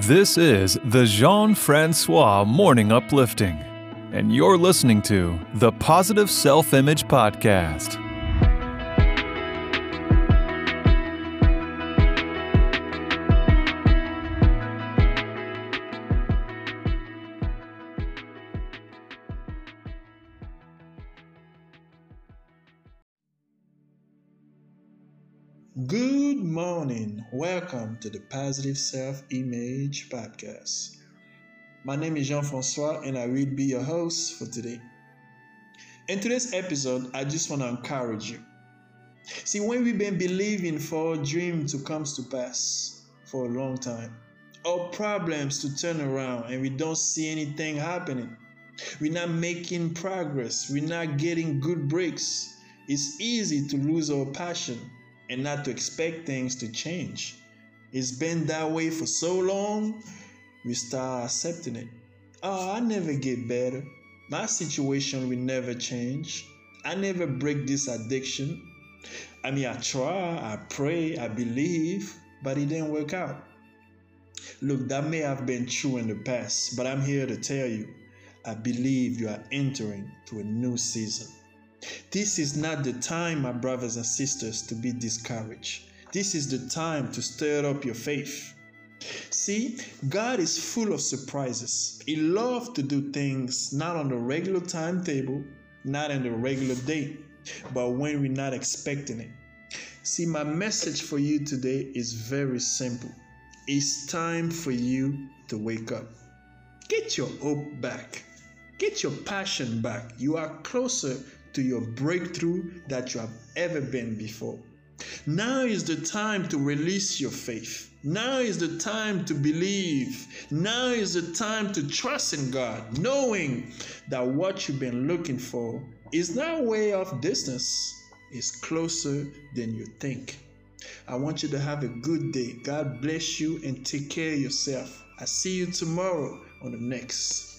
This is the Jean Francois Morning Uplifting, and you're listening to the Positive Self Image Podcast. Good morning. Welcome to the Positive Self Image Podcast. My name is Jean Francois, and I will be your host for today. In today's episode, I just want to encourage you. See, when we've been believing for a dream to come to pass for a long time, or problems to turn around, and we don't see anything happening, we're not making progress, we're not getting good breaks, it's easy to lose our passion and not to expect things to change. It's been that way for so long, we start accepting it. Oh, I never get better. My situation will never change. I never break this addiction. I mean, I try, I pray, I believe, but it didn't work out. Look, that may have been true in the past, but I'm here to tell you I believe you are entering to a new season. This is not the time, my brothers and sisters, to be discouraged. This is the time to stir up your faith. See, God is full of surprises. He loves to do things not on the regular timetable, not in the regular date, but when we're not expecting it. See, my message for you today is very simple. It's time for you to wake up. Get your hope back. Get your passion back. You are closer to your breakthrough that you have ever been before. Now is the time to release your faith. Now is the time to believe. Now is the time to trust in God, knowing that what you've been looking for is not way off distance, it's closer than you think. I want you to have a good day. God bless you and take care of yourself. I see you tomorrow on the next